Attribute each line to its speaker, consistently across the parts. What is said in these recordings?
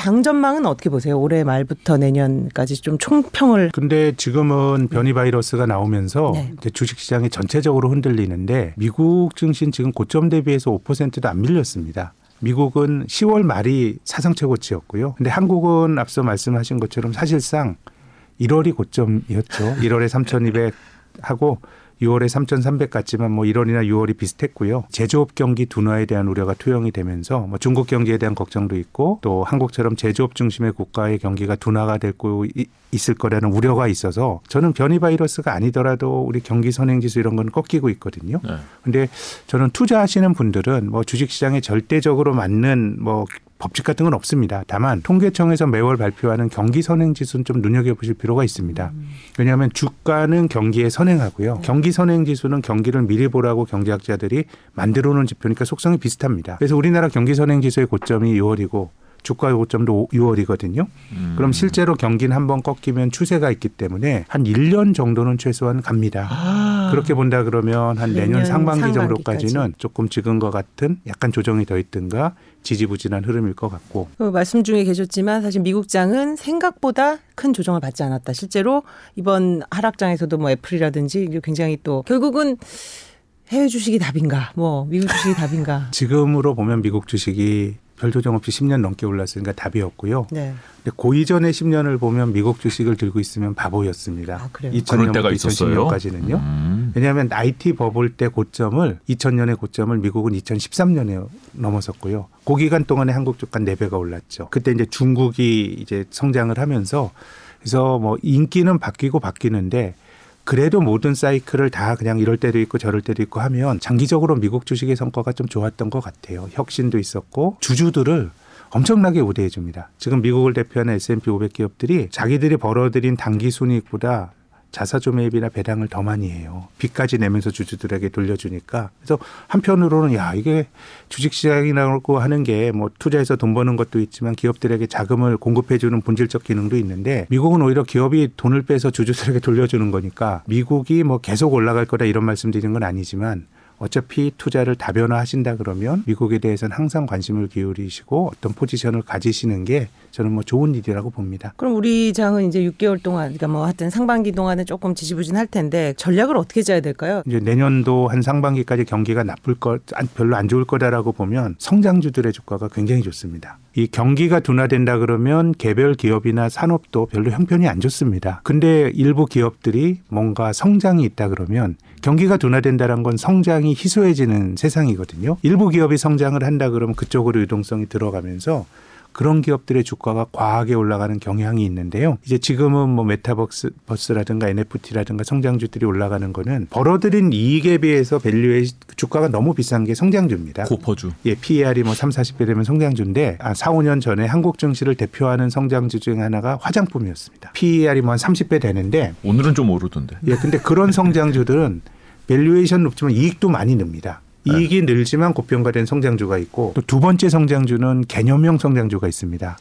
Speaker 1: 장전망은 어떻게 보세요? 올해 말부터 내년까지 좀 총평을.
Speaker 2: 근데 지금은 변이 바이러스가 나오면서
Speaker 1: 네.
Speaker 2: 주식시장이 전체적으로 흔들리는데 미국 증시는 지금 고점 대비해서 5%도 안 밀렸습니다. 미국은 10월 말이 사상 최고치였고요. 근데 한국은 앞서 말씀하신 것처럼 사실상 1월이 고점이었죠. 1월에 3,200 하고 6월에 3,300 같지만 뭐 1월이나 6월이 비슷했고요. 제조업 경기 둔화에 대한 우려가 투영이 되면서 뭐 중국 경기에 대한 걱정도 있고 또 한국처럼 제조업 중심의 국가의 경기가 둔화가 되고 이- 있을 거라는 우려가 있어서 저는 변이 바이러스가 아니더라도 우리 경기 선행지수 이런 건 꺾이고 있거든요.
Speaker 3: 네.
Speaker 2: 근데 저는 투자하시는 분들은 뭐 주식 시장에 절대적으로 맞는 뭐 법칙 같은 건 없습니다. 다만 통계청에서 매월 발표하는 경기 선행 지수는 좀 눈여겨보실 필요가 있습니다. 왜냐하면 주가는 경기에 선행하고요. 경기 선행 지수는 경기를 미리 보라고 경제학자들이 만들어 놓은 지표니까 속성이 비슷합니다. 그래서 우리나라 경기 선행 지수의 고점이 6월이고 주가의 고점도 6월이거든요.
Speaker 3: 음.
Speaker 2: 그럼 실제로 경기는 한 번 꺾이면 추세가 있기 때문에 한 1년 정도는 최소한 갑니다. 그렇게 본다 그러면 한 내년
Speaker 1: 내년
Speaker 2: 상반기. 정도까지는 조금 지금과 같은 약간 조정이 더 있든가 지지부진한 흐름일 것 같고
Speaker 1: 그 말씀 중에 계셨지만 사실 미국장은 생각보다 큰 조정을 받지 않았다. 실제로 이번 하락장에서도 뭐 애플이라든지 굉장히 또 결국은 해외 주식이 답인가, 뭐 미국 주식이 답인가.
Speaker 2: 지금으로 보면 미국 주식이 별 조정 없이 10년 넘게 올랐으니까 답이었고요.
Speaker 1: 네.
Speaker 2: 근데 그 이전의 10년을 보면 미국 주식을 들고 있으면 바보였습니다.
Speaker 1: 아, 그래요?
Speaker 3: 그럴 때가
Speaker 2: 2000년부터
Speaker 3: 있었어요.
Speaker 2: 2010년까지는요.
Speaker 3: 음.
Speaker 2: 왜냐하면 IT 버블 때 고점을 2000년의 고점을 미국은 2013년에 넘어섰고요. 그 기간 동안에 한국 주가 4배가 올랐죠. 그때 이제 중국이 이제 성장을 하면서 그래서 뭐 인기는 바뀌고 바뀌는데 그래도 모든 사이클을 다 그냥 이럴 때도 있고 저럴 때도 있고 하면 장기적으로 미국 주식의 성과가 좀 좋았던 것 같아요. 혁신도 있었고 주주들을 엄청나게 우대해 줍니다. 지금 미국을 대표하는 S&P 500 기업들이 자기들이 벌어들인 단기 순이익보다 자사주 매입이나 배당을 더 많이 해요. 빚까지 내면서 주주들에게 돌려주니까. 그래서 한편으로는 야 이게 주식시장이라고 하는 게 뭐 투자해서 돈 버는 것도 있지만 기업들에게 자금을 공급해주는 본질적 기능도 있는데 미국은 오히려 기업이 돈을 빼서 주주들에게 돌려주는 거니까 미국이 뭐 계속 올라갈 거다 이런 말씀 드리는 건 아니지만 어차피 투자를 다변화하신다 그러면 미국에 대해서는 항상 관심을 기울이시고 어떤 포지션을 가지시는 게 저는 뭐 좋은 일이라고 봅니다.
Speaker 1: 그럼 우리 장은 이제 6개월 동안, 그러니까 뭐 하여튼 상반기 동안은 조금 지지부진할 텐데 전략을 어떻게 짜야 될까요?
Speaker 2: 이제 내년도 한 상반기까지 경기가 나쁠 것, 안- 별로 안 좋을 거다라고 보면 성장주들의 주가가 굉장히 좋습니다. 이 경기가 둔화된다 그러면 개별 기업이나 산업도 별로 형편이 안 좋습니다. 근데 일부 기업들이 뭔가 성장이 있다 그러면 경기가 둔화된다는 건 성장이 희소해지는 세상이거든요. 일부 기업이 성장을 한다 그러면 그쪽으로 유동성이 들어가면서 그런 기업들의 주가가 과하게 올라가는 경향이 있는데요. 이제 지금은 뭐 메타버스 버스라든가 NFT라든가 성장주들이 올라가는 거는 벌어들인 이익에 비해서 value의 주가가 너무 비싼 게 성장주입니다.
Speaker 3: 고PER주.
Speaker 2: 예, PER이 뭐 3, 40배 되면 성장주인데 아, 4, 5년 전에 한국 증시를 대표하는 성장주 중에 하나가 화장품이었습니다. PER이 뭐 한 30배 되는데
Speaker 3: 오늘은 좀 오르던데.
Speaker 2: 예, 근데 그런 성장주들은 valuation 높지만 이익도 많이 늡니다. 이익이 늘지만 고평가된 성장주가 있고 또 두 번째 성장주는 개념형 성장주가 있습니다.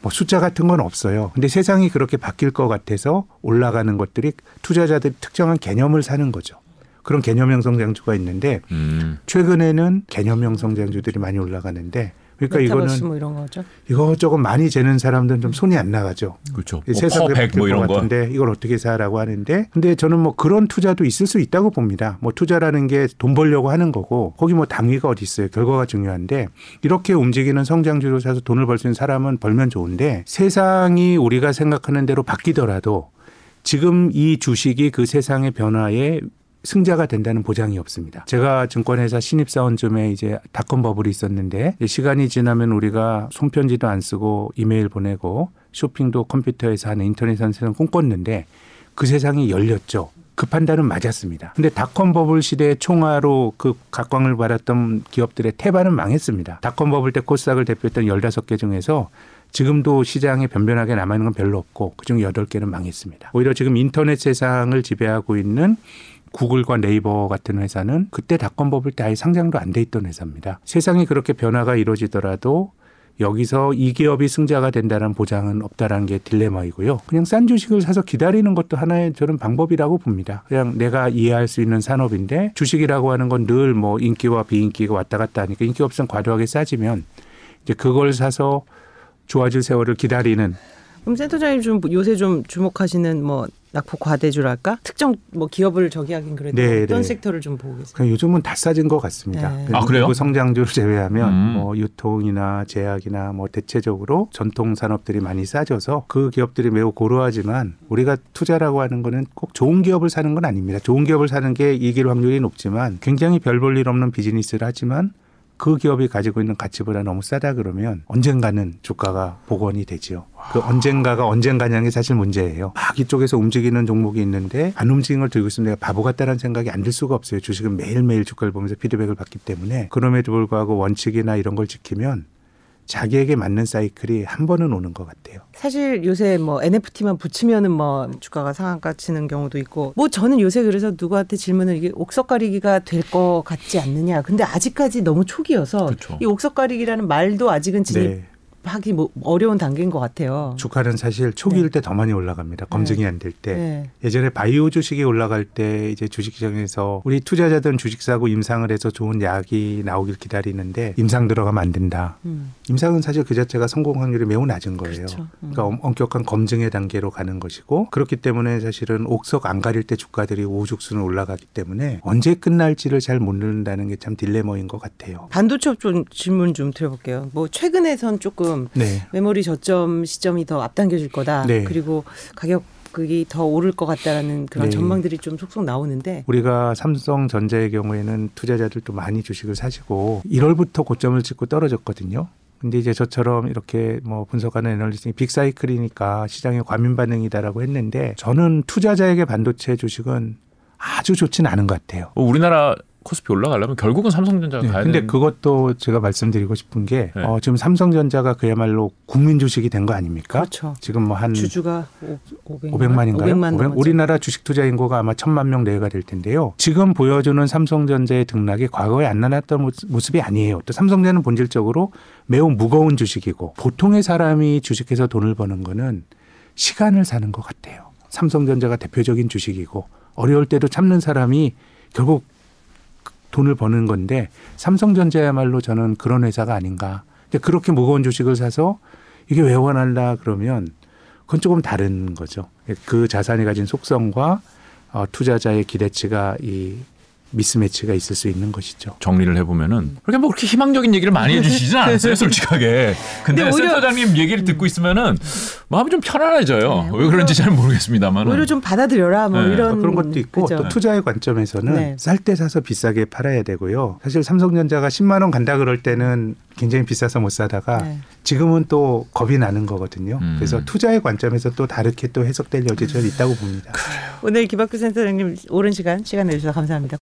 Speaker 2: 뭐 숫자 같은 건 없어요. 근데 세상이 그렇게 바뀔 것 같아서 올라가는 것들이 투자자들이 특정한 개념을 사는 거죠. 그런 개념형 성장주가 있는데
Speaker 3: 음.
Speaker 2: 최근에는 개념형 성장주들이 많이 올라가는데 그러니까 이거는
Speaker 1: 뭐 이런 거죠.
Speaker 2: 이것저것 많이 재는 사람들은 좀 손이 안 나가죠.
Speaker 3: 그렇죠. 이뭐
Speaker 2: 세상에 뭐것
Speaker 3: 이런 거.
Speaker 2: 같은데 이걸 어떻게 사라고 하는데 근데 저는 뭐 그런 투자도 있을 수 있다고 봅니다. 뭐 투자라는 게 돈 벌려고 하는 거고 거기 뭐 당위가 어디 있어요. 결과가 중요한데 이렇게 움직이는 성장주를 사서 돈을 벌 수 있는 사람은 벌면 좋은데 세상이 우리가 생각하는 대로 바뀌더라도 지금 이 주식이 그 세상의 변화에 승자가 된다는 보장이 없습니다. 제가 증권회사 신입사원쯤에 이제 닷컴 버블이 있었는데 시간이 지나면 우리가 손편지도 안 쓰고 이메일 보내고 쇼핑도 컴퓨터에서 하는 인터넷 한 세상 꿈꿨는데 그 세상이 열렸죠. 그 판단은 맞았습니다. 근데 닷컴 버블 시대의 총화로 그 각광을 받았던 기업들의 태반은 망했습니다. 닷컴 버블 때 코스닥을 대표했던 15개 중에서 지금도 시장에 변변하게 남아있는 건 별로 없고 그중 8개는 망했습니다. 오히려 지금 인터넷 세상을 지배하고 있는 구글과 네이버 같은 회사는 그때 닷컴 버블 때 아예 상장도 안 돼 있던 회사입니다. 세상이 그렇게 변화가 이루어지더라도 여기서 이 기업이 승자가 된다는 보장은 없다라는 게 딜레마이고요. 그냥 싼 주식을 사서 기다리는 것도 하나의 저는 방법이라고 봅니다. 그냥 내가 이해할 수 있는 산업인데 주식이라고 하는 건 늘 뭐 인기와 비인기가 왔다 갔다 하니까 인기 없으면 과도하게 싸지면 이제 그걸 사서 좋아질 세월을 기다리는
Speaker 1: 그럼 센터장님 좀 요새 좀 주목하시는 뭐 낙폭 과대주랄까? 특정 뭐 기업을 저기 하긴 그래도
Speaker 2: 네,
Speaker 1: 어떤
Speaker 2: 네.
Speaker 1: sek터를 좀 보고 계세요?
Speaker 2: 그냥 요즘은 다 싸진 것 같습니다.
Speaker 1: 네.
Speaker 3: 아, 그래요?
Speaker 2: 그 성장주를 제외하면
Speaker 3: 음.
Speaker 2: 뭐 유통이나 제약이나 뭐 대체적으로 전통 산업들이 많이 싸져서 그 기업들이 매우 고루하지만 우리가 투자라고 하는 거는 꼭 좋은 기업을 사는 건 아닙니다. 좋은 기업을 사는 게 이길 확률이 높지만 굉장히 별 볼 일 없는 비즈니스를 하지만 그 기업이 가지고 있는 가치보다 너무 싸다 그러면 언젠가는 주가가 복원이 되지요. 그 언젠가가 언젠가냐는 게 사실 문제예요. 막 이쪽에서 움직이는 종목이 있는데 안 움직이는 걸 들고 있으면 내가 바보 같다는 생각이 안 들 수가 없어요. 주식은 매일매일 주가를 보면서 피드백을 받기 때문에 그럼에도 불구하고 원칙이나 이런 걸 지키면 자기에게 맞는 사이클이 한 번은 오는 것 같아요.
Speaker 1: 사실 요새 뭐 NFT만 붙이면은 뭐 주가가 상한가 치는 경우도 있고 뭐 저는 요새 그래서 누구한테 질문을 이게 옥석가리기가 될 것 같지 않느냐. 근데 아직까지 너무 초기여서
Speaker 3: 그렇죠.
Speaker 1: 이 옥석가리기라는 말도 아직은 진입
Speaker 2: 네.
Speaker 1: 하기 뭐 어려운 단계인 것 같아요.
Speaker 2: 주가는 사실 초기일 때더 많이 올라갑니다. 검증이 안 될 때.
Speaker 1: 네.
Speaker 2: 예전에 바이오 주식이 올라갈 때 이제 주식시장에서 우리 투자자들은 주식 사고 임상을 해서 좋은 약이 나오길 기다리는데 임상 들어가면 안 된다.
Speaker 1: 음,
Speaker 2: 임상은 사실 그 자체가 성공 확률이 매우 낮은 거예요.
Speaker 1: 그렇죠. 음.
Speaker 2: 그러니까 엄- 엄격한 검증의 단계로 가는 것이고 그렇기 때문에 사실은 옥석 안 가릴 때 주가들이 우후죽순 올라가기 때문에 언제 끝날지를 잘 모른다는 게 참 딜레마인 것 같아요.
Speaker 1: 반도체 좀 질문 좀 드려볼게요. 뭐 최근에선 조금
Speaker 2: 네.
Speaker 1: 메모리 저점 시점이 더 앞당겨질 거다.
Speaker 2: 네.
Speaker 1: 그리고 가격이 더 오를 것 같다라는 그런
Speaker 2: 네.
Speaker 1: 전망들이 좀 속속 나오는데
Speaker 2: 우리가 삼성전자의 경우에는 투자자들도 많이 주식을 사시고 1월부터 고점을 찍고 떨어졌거든요. 근데 이제 저처럼 이렇게 뭐 분석하는 애널리스트이 빅사이클이니까 시장의 과민 반응이다라고 했는데 저는 투자자에게 반도체 주식은 아주 좋지는 않은 것 같아요.
Speaker 3: 뭐 우리나라 코스피 올라가려면 결국은 삼성전자가
Speaker 2: 네,
Speaker 3: 가야
Speaker 2: 근데
Speaker 3: 되는
Speaker 2: 그것도 제가 말씀드리고 싶은 게
Speaker 3: 네.
Speaker 2: 어, 지금 삼성전자가 그야말로 국민 주식이 된 거 아닙니까?
Speaker 1: 그렇죠.
Speaker 2: 지금 뭐 한
Speaker 1: 주주가 500만,
Speaker 2: 500만인가요?
Speaker 1: 500만 넘었죠.
Speaker 2: 우리나라 주식 투자 인구가 아마 천만 명 내외가 될 텐데요. 지금 보여주는 삼성전자의 등락이 과거에 안 나눴던 모습- 모습이 아니에요. 또 삼성전자는 본질적으로 매우 무거운 주식이고 보통의 사람이 주식해서 돈을 버는 거는 시간을 사는 것 같아요. 삼성전자가 대표적인 주식이고 어려울 때도 참는 사람이 결국 돈을 버는 건데 삼성전자야말로 저는 그런 회사가 아닌가. 근데 그렇게 무거운 주식을 사서 이게 왜 원할라 그러면 그건 조금 다른 거죠. 그 자산이 가진 속성과 어, 투자자의 기대치가 이 미스매치가 있을 수 있는 것이죠.
Speaker 3: 정리를 해보면은 그렇게 뭐 그렇게 희망적인 얘기를 많이 해주시진 않았어요, 솔직하게. 근데,
Speaker 1: 근데 오히려-
Speaker 3: 센터장님 얘기를 듣고 있으면은 마음이 좀 편안해져요.
Speaker 1: 네,
Speaker 3: 왜 그런지 잘 모르겠습니다만.
Speaker 1: 오히려 좀 받아들여라 뭐
Speaker 3: 네,
Speaker 1: 이런
Speaker 2: 뭐 그런 것도 있고
Speaker 1: 그죠?
Speaker 2: 또 투자의 관점에서는
Speaker 1: 네.
Speaker 2: 쌀때 사서 비싸게 팔아야 되고요. 사실 삼성전자가 10만 원 간다 그럴 때는 굉장히 비싸서 못 사다가
Speaker 1: 네.
Speaker 2: 지금은 또 겁이 나는 거거든요.
Speaker 3: 음.
Speaker 2: 그래서 투자의 관점에서 또 다르게 또 해석될 여지가 있다고 봅니다.
Speaker 1: 오늘 김학규 센터장님 오랜 시간 시간 내주셔서 감사합니다.